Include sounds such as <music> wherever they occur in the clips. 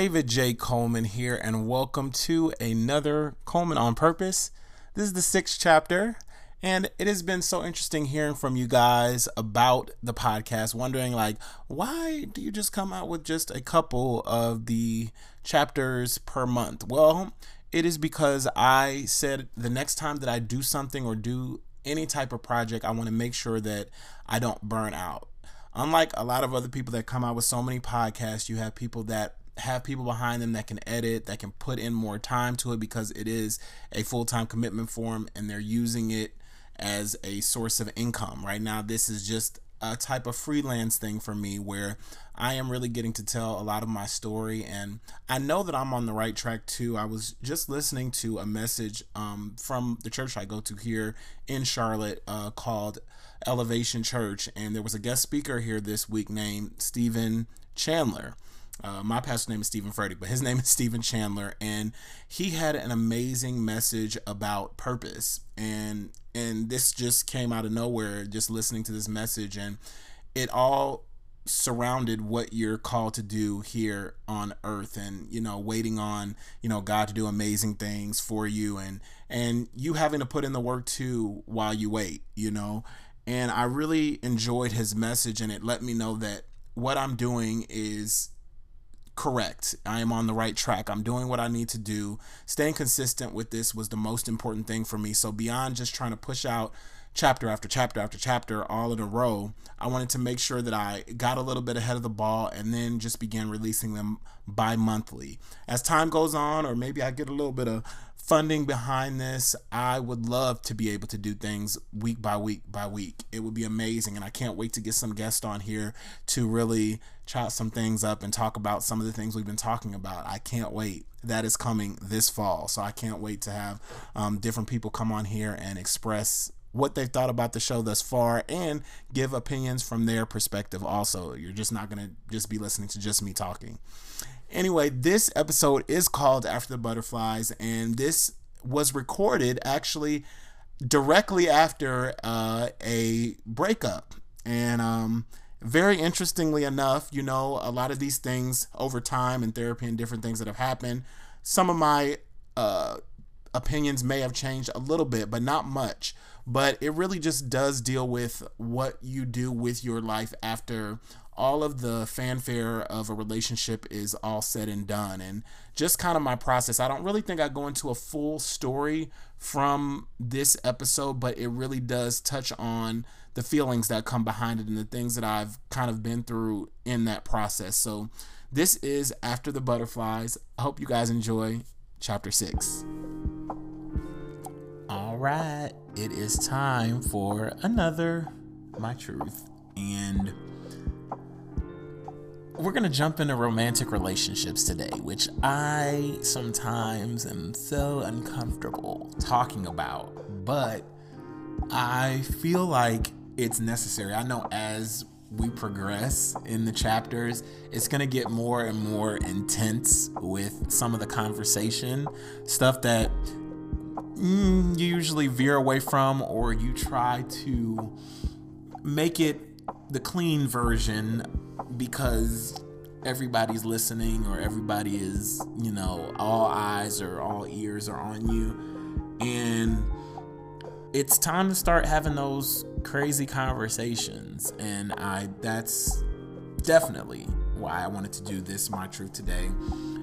David J. Coleman here, and welcome to another Coleman on Purpose. This is the sixth chapter, and it has been so interesting hearing from you guys about the podcast, wondering, like, why do you just come out with just a couple of the chapters per month? Well, it is because I said the next time that I do something or do any type of project, I want to make sure that I don't burn out. Unlike a lot of other people that come out with so many podcasts, you have people that have people behind them that can edit, that can put in more time to it because it is a full time commitment for them and they're using it as a source of income. Right now, this is just a type of freelance thing for me where I am really getting to tell a lot of my story and I know that I'm on the right track too. I was just listening to a message um, from the church I go to here in Charlotte uh, called Elevation Church and there was a guest speaker here this week named Stephen Chandler. Uh, my pastor name is Steven Furtick, but his <laughs> name is Stephen Chandler, and he had an amazing message about purpose. And and this just came out of nowhere, just listening to this message, and it all surrounded what you're called to do here on earth and you know waiting on you know God to do amazing things for you and and you having to put in the work too while you wait you know and I really enjoyed his message and it let me know that what I'm doing is correct. I am on the right track. I'm doing what I need to do. Staying consistent with this was the most important thing for me. So, beyond just trying to push out chapter after chapter after chapter all in a row, I wanted to make sure that I got a little bit ahead of the ball and then just began releasing them bi monthly. As time goes on, or maybe I get a little bit of funding behind this, I would love to be able to do things week by week by week. It would be amazing. And I can't wait to get some guests on here to really chop some things up and talk about some of the things we've been talking about. I can't wait. That is coming this fall. So I can't wait to have um, different people come on here and express what they thought about the show thus far and give opinions from their perspective also. You're just not going to just be listening to just me talking. Anyway, this episode is called After the Butterflies, and this was recorded actually directly after uh, a breakup. And um, very interestingly enough, you know, a lot of these things over time and therapy and different things that have happened, some of my uh, opinions may have changed a little bit, but not much. But it really just does deal with what you do with your life after all of the fanfare of a relationship is all said and done and just kind of my process i don't really think i go into a full story from this episode but it really does touch on the feelings that come behind it and the things that i've kind of been through in that process. So this is after the butterflies. I hope you guys enjoy chapter six. All right it is time for another my truth. And we're going to jump into romantic relationships today, which I sometimes am so uncomfortable talking about, but I feel like it's necessary. I know as we progress in the chapters, it's going to get more and more intense with some of the conversation stuff that mm, you usually veer away from or you try to make it the clean version because everybody's listening or everybody is, you know, all eyes or all ears are on you. And it's time to start having those crazy conversations. And I that's definitely why I wanted to do this my truth today.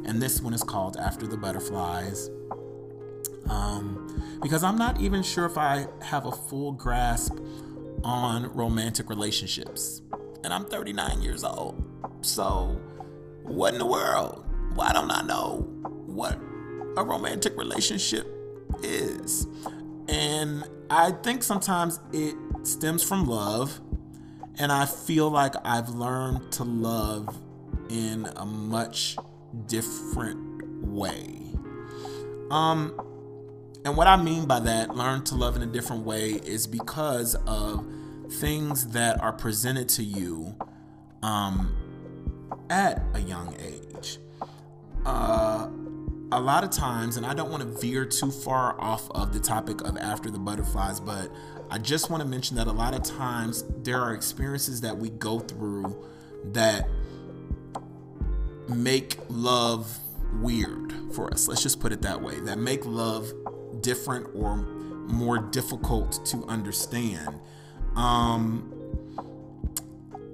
And this one is called After the Butterflies. Um, because I'm not even sure if I have a full grasp on romantic relationships and I'm 39 years old. So, what in the world? Why don't I know what a romantic relationship is? And I think sometimes it stems from love, and I feel like I've learned to love in a much different way. Um, and what I mean by that, learn to love in a different way, is because of things that are presented to you um, at a young age. Uh, a lot of times, and I don't want to veer too far off of the topic of after the butterflies, but I just want to mention that a lot of times there are experiences that we go through that make love weird for us. Let's just put it that way. That make love different or more difficult to understand. Um,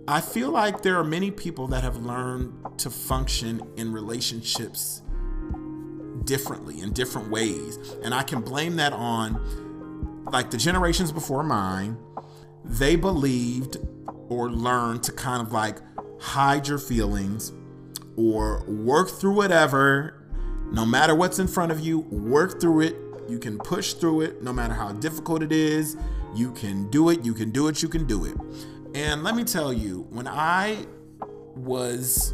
I feel like there are many people that have learned to function in relationships differently in different ways. And I can blame that on like the generations before mine. They believed or learned to kind of like hide your feelings or work through whatever, no matter what's in front of you, work through it. You can push through it no matter how difficult it is. You can do it, you can do it, you can do it. And let me tell you, when I was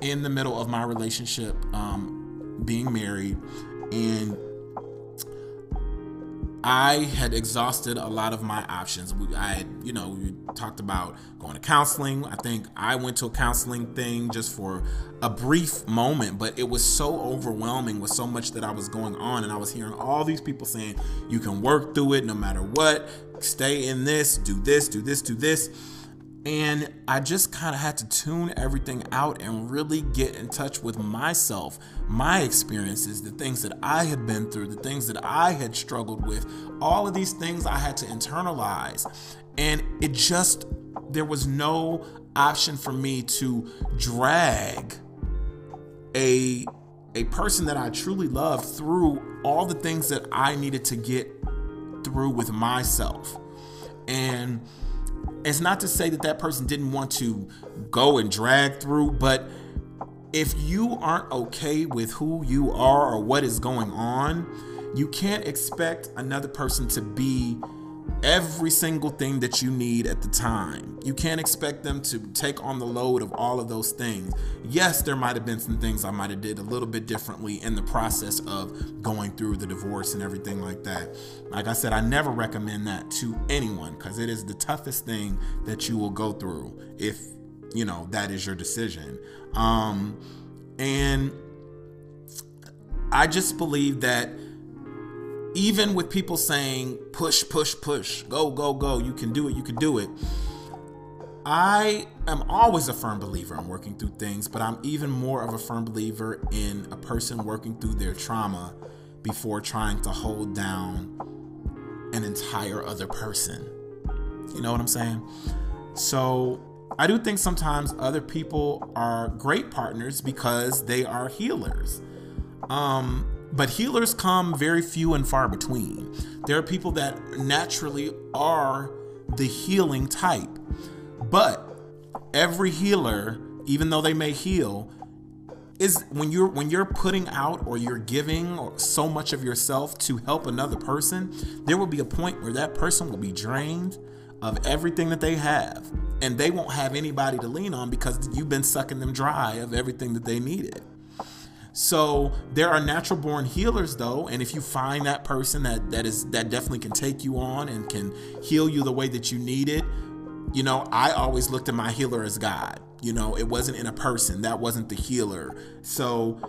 in the middle of my relationship, um, being married, and I had exhausted a lot of my options. I had, you know, we talked about going to counseling. I think I went to a counseling thing just for a brief moment, but it was so overwhelming with so much that I was going on. And I was hearing all these people saying, you can work through it no matter what, stay in this, do this, do this, do this. And I just kind of had to tune everything out and really get in touch with myself, my experiences, the things that I had been through, the things that I had struggled with. All of these things I had to internalize. And it just, there was no option for me to drag a a person that I truly love through all the things that I needed to get through with myself. And it's not to say that that person didn't want to go and drag through, but if you aren't okay with who you are or what is going on, you can't expect another person to be every single thing that you need at the time. You can't expect them to take on the load of all of those things. Yes, there might have been some things I might have did a little bit differently in the process of going through the divorce and everything like that. Like I said, I never recommend that to anyone cuz it is the toughest thing that you will go through if, you know, that is your decision. Um and I just believe that even with people saying push, push, push, go, go, go, you can do it, you can do it. I am always a firm believer in working through things, but I'm even more of a firm believer in a person working through their trauma before trying to hold down an entire other person. You know what I'm saying? So I do think sometimes other people are great partners because they are healers. Um, but healers come very few and far between. There are people that naturally are the healing type. But every healer, even though they may heal, is when you're when you're putting out or you're giving so much of yourself to help another person, there will be a point where that person will be drained of everything that they have and they won't have anybody to lean on because you've been sucking them dry of everything that they needed. So there are natural born healers though, and if you find that person that that is that definitely can take you on and can heal you the way that you need it, you know, I always looked at my healer as God. You know, it wasn't in a person. That wasn't the healer. So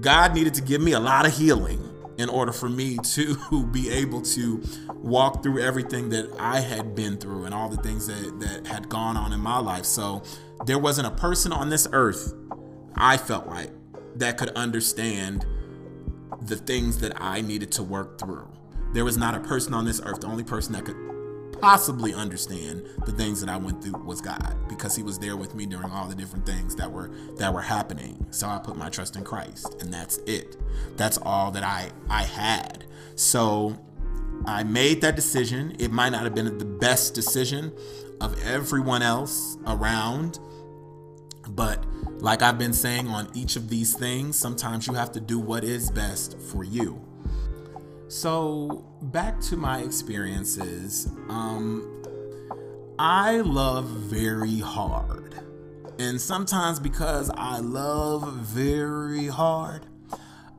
God needed to give me a lot of healing in order for me <laughs> to be able to walk through everything that I had been through and all the things that, that had gone on in my life. So there wasn't a person on this earth, I felt like, that could understand the things that I needed to work through. There was not a person on this earth, the only person that could possibly understand the things that I went through was God because he was there with me during all the different things that were that were happening. So I put my trust in Christ and that's it. That's all that I I had. So I made that decision. It might not have been the best decision of everyone else around, but like I've been saying on each of these things, sometimes you have to do what is best for you. So, back to my experiences. Um, I love very hard. And sometimes because I love very hard,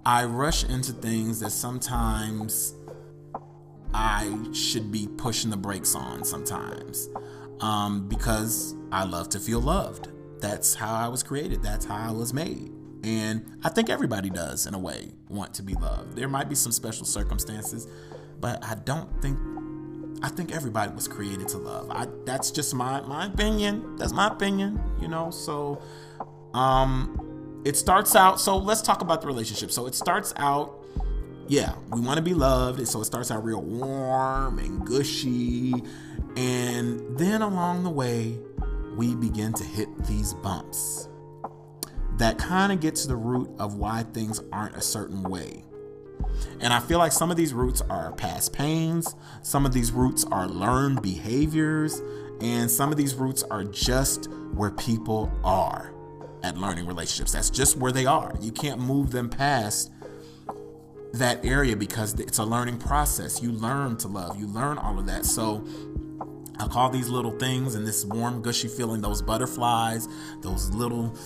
I rush into things that sometimes I should be pushing the brakes on sometimes um, because I love to feel loved that's how I was created. That's how I was made. And I think everybody does, in a way, want to be loved. There might be some special circumstances, but I don't think I think everybody was created to love. I that's just my my opinion. That's my opinion, you know. So Um, it starts out. So let's talk about the relationship. So it starts out. Yeah, we want to be loved, and so it starts out real warm and gushy, and then along the way, we begin to hit these bumps that kind of get to the root of why things aren't a certain way. And I feel like some of these roots are past pains, some of these roots are learned behaviors, and some of these roots are just where people are at learning relationships. That's just where they are. You can't move them past that area because it's a learning process. You learn to love, you learn all of that. So I call these little things and this warm, gushy feeling, those butterflies, those little,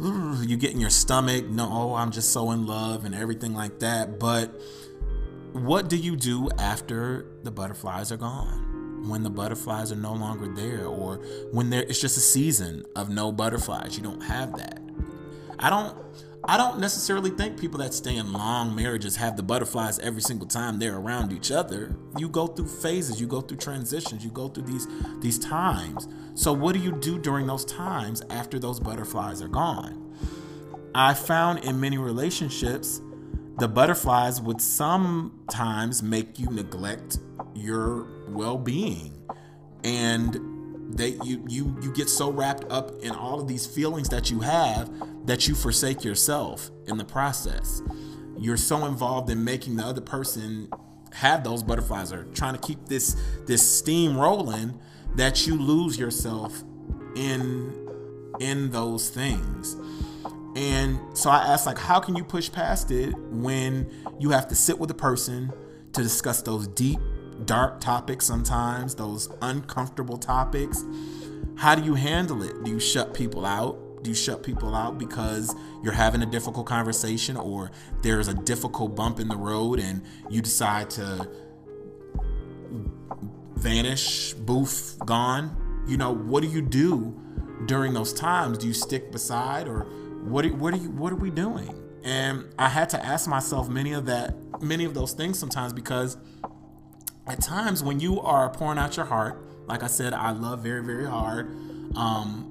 <sighs> you get in your stomach. No, oh, I'm just so in love and everything like that. But what do you do after the butterflies are gone? When the butterflies are no longer there, or when there it's just a season of no butterflies, you don't have that. I don't I don't necessarily think people that stay in long marriages have the butterflies every single time they're around each other. You go through phases, you go through transitions, you go through these these times. So what do you do during those times after those butterflies are gone? I found in many relationships the butterflies would sometimes make you neglect your well-being and they you you you get so wrapped up in all of these feelings that you have that you forsake yourself in the process. You're so involved in making the other person have those butterflies or trying to keep this this steam rolling that you lose yourself in in those things. And so I asked like how can you push past it when you have to sit with a person to discuss those deep dark topics sometimes, those uncomfortable topics. How do you handle it? Do you shut people out? Do you shut people out because you're having a difficult conversation or there's a difficult bump in the road and you decide to vanish, boof, gone? You know, what do you do during those times? Do you stick beside or what what are you what are we doing? And I had to ask myself many of that many of those things sometimes because at times when you are pouring out your heart, like I said, I love very, very hard. Um,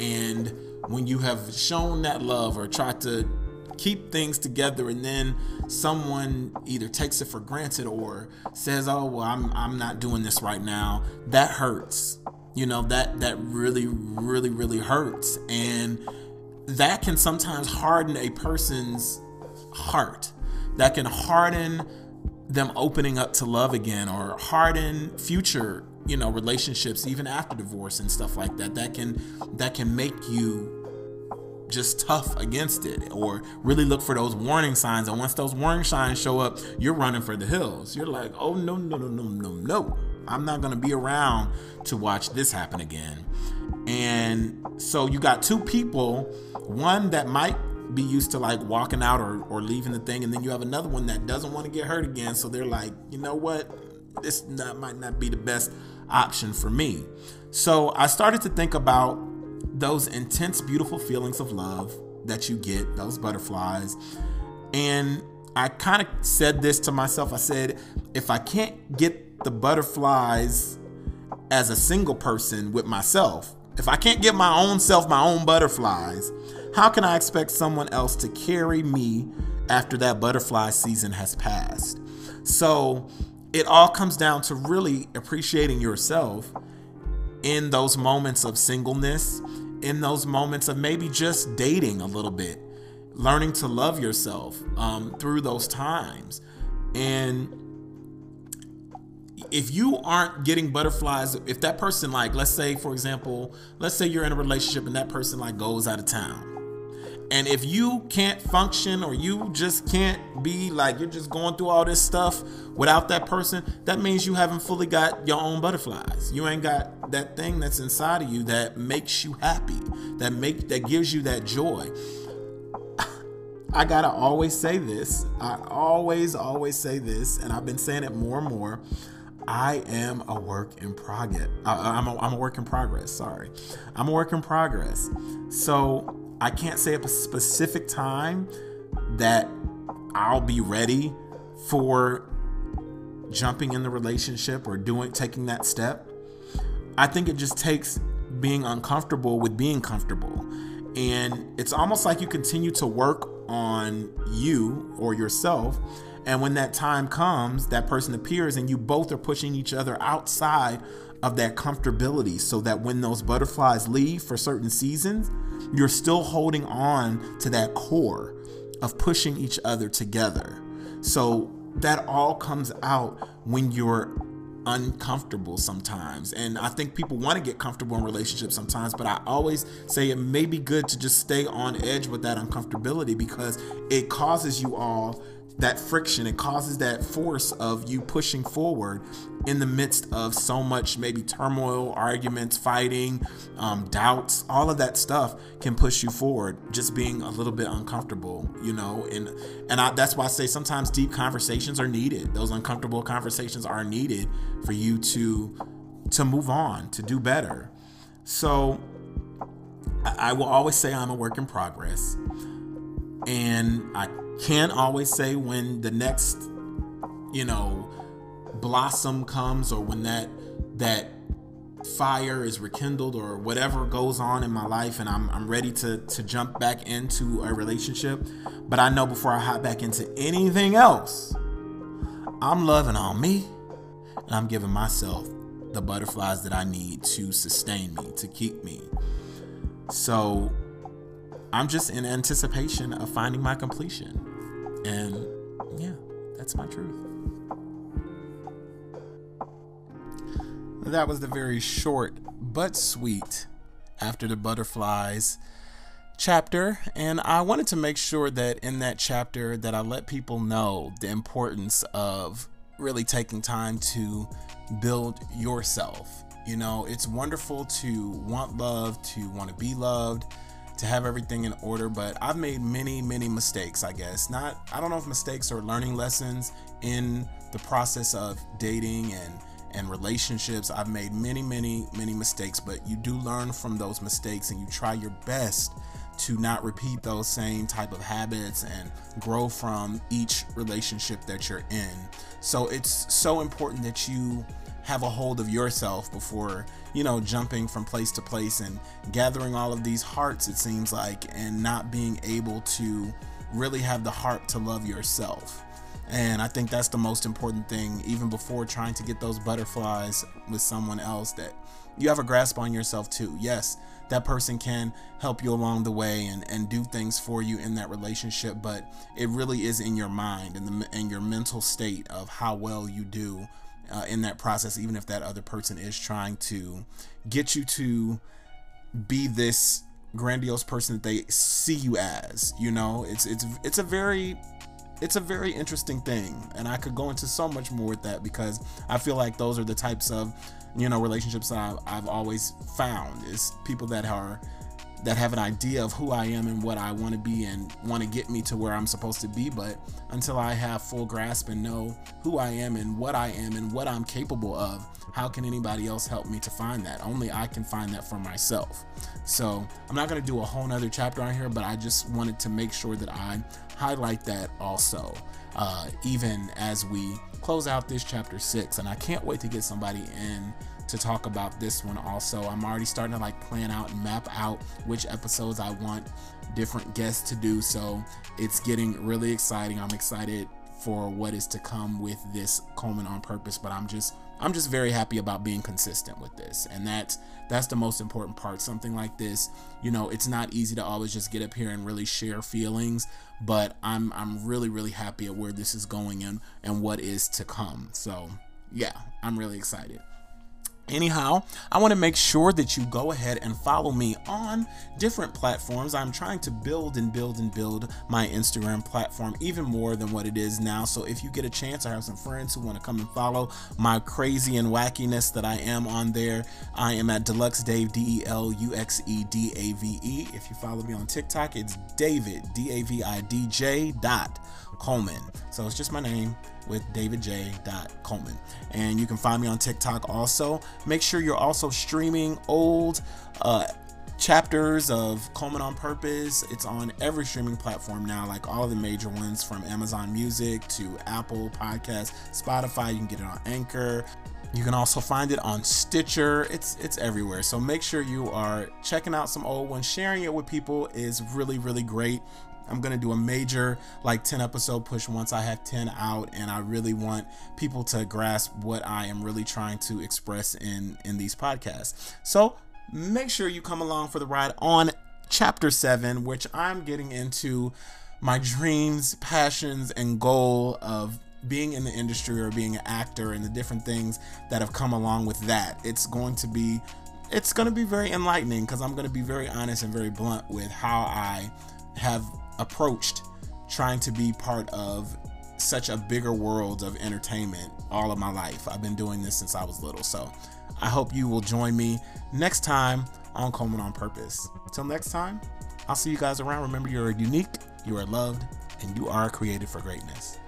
and when you have shown that love or tried to keep things together and then someone either takes it for granted or says oh well I'm I'm not doing this right now. That hurts. You know that that really really really hurts. And that can sometimes harden a person's heart. That can harden them opening up to love again or harden future you know relationships even after divorce and stuff like that that can that can make you just tough against it or really look for those warning signs. And once those warning signs show up you're running for the hills. You're like oh no no no no no no. I'm not going to be around to watch this happen again. And so you got two people one that might be used to like walking out or, or leaving the thing and then you have another one that doesn't want to get hurt again. So they're like you know what? This not, might not be the best option for me. So i started to think about those intense beautiful feelings of love that you get those butterflies. And i kind of said this to myself. I said if i can't get the butterflies as a single person with myself if i can't get my own self my own butterflies how can I expect someone else to carry me after that butterfly season has passed? So it all comes down to really appreciating yourself in those moments of singleness, in those moments of maybe just dating a little bit, learning to love yourself um, through those times. And if you aren't getting butterflies, if that person, like, let's say, for example, let's say you're in a relationship and that person, like, goes out of town and if you can't function or you just can't be like you're just going through all this stuff without that person, that means you haven't fully got your own butterflies. You ain't got that thing that's inside of you that makes you happy, that make that gives you that joy. <sighs> I gotta always say this. I always, always say this, and I've been saying it more and more. I am a work in progress. Uh, I'm a, I'm a work in progress. Sorry, I'm a work in progress. So I can't say a specific time that I'll be ready for jumping in the relationship or doing taking that step. I think it just takes being uncomfortable with being comfortable And it's almost like you continue to work on you or yourself. And when that time comes, that person appears and you both are pushing each other outside of that comfortability so that when those butterflies leave for certain seasons, you're still holding on to that core of pushing each other together. So that all comes out when you're uncomfortable sometimes. And I think people want to get comfortable in relationships sometimes, but I always say it may be good to just stay on edge with that uncomfortability because it causes you all that friction. It causes that force of you pushing forward in the midst of so much maybe turmoil arguments fighting um, doubts. All of that stuff can push you forward just being a little bit uncomfortable you know? And and I, that's why i say sometimes deep conversations are needed. Those uncomfortable conversations are needed for you to to move on to do better. So I, I will always say i'm a work in progress. And i can't always say when the next, you know, blossom comes or when that that fire is rekindled or whatever goes on in my life and I'm, I'm ready to, to jump back into a relationship. But I know before I hop back into anything else, I'm loving on me and I'm giving myself the butterflies that I need to sustain me, to keep me. So I'm just in anticipation of finding my completion. And yeah, that's my truth. That was the very short but sweet After the Butterflies chapter and I wanted to make sure that in that chapter that I let people know the importance of really taking time to build yourself. You know, it's wonderful to want love, to want to be loved, to have everything in order, but I've made many, many mistakes, I guess. Not, I don't know if mistakes or learning lessons in the process of dating and and relationships. I've made many, many, many mistakes, but you do learn from those mistakes and you try your best to not repeat those same type of habits and grow from each relationship that you're in. So it's so important that you have a hold of yourself before you know jumping from place to place and gathering all of these hearts it seems like and not being able to really have the heart to love yourself. And I think that's the most important thing even before trying to get those butterflies with someone else that you have a grasp on yourself too. Yes that person can help you along the way and, and do things for you in that relationship but it really is in your mind and the in your mental state of how well you do uh, in that process, even if that other person is trying to get you to be this grandiose person that they see you as. You know, it's it's it's a very it's a very interesting thing, and I could go into so much more with that because I feel like those are the types of you know relationships that I've, I've always found is people that are that have an idea of who I am and what I want to be and want to get me to where I'm supposed to be. But until I have full grasp and know who I am and what I am and what I'm capable of, how can anybody else help me to find that? Only I can find that for myself. So I'm not going to do a whole nother chapter on here, but I just wanted to make sure that I highlight that also, uh, even as we close out this chapter six. And I can't wait to get somebody in to talk about this one also. I'm already starting to like plan out and map out which episodes I want different guests to do. So it's getting really exciting. I'm excited for what is to come with this Coleman on purpose, but I'm just I'm just very happy about being consistent with this. And that's that's the most important part. Something like this, you know, it's not easy to always just get up here and really share feelings, but I'm I'm really really happy at where this is going and and what is to come. So, yeah, I'm really excited. Anyhow, I want to make sure that you go ahead and follow me on different platforms. I'm trying to build and build and build my Instagram platform even more than what it is now. So if you get a chance, I have some friends who want to come and follow my crazy and wackiness that I am on there. I am at Deluxe Dave, D E L U X E D A V E. If you follow me on TikTok, it's David, D A V I D J dot Coleman. So it's just my name with David J. Coleman. And you can find me on TikTok also. Make sure you're also streaming old uh, chapters of Coleman on Purpose. It's on every streaming platform now, like all the major ones from Amazon Music to Apple Podcasts, Spotify. You can get it on Anchor. You can also find it on Stitcher. It's it's everywhere. So make sure you are checking out some old ones. Sharing it with people is really really great. I'm to do a major like 10 episode push once I have 10 out and I really want people to grasp what I am really trying to express in in these podcasts. So, make sure you come along for the ride on chapter 7 which I'm getting into my dreams, passions and goal of being in the industry or being an actor and the different things that have come along with that. It's going to be it's going to be very enlightening because I'm going to be very honest and very blunt with how I have approached trying to be part of such a bigger world of entertainment all of my life. I've been doing this since I was little. So I hope you will join me next time on Coleman on Purpose. Till next time, I'll see you guys around. Remember, you're unique, you are loved, and you are created for greatness.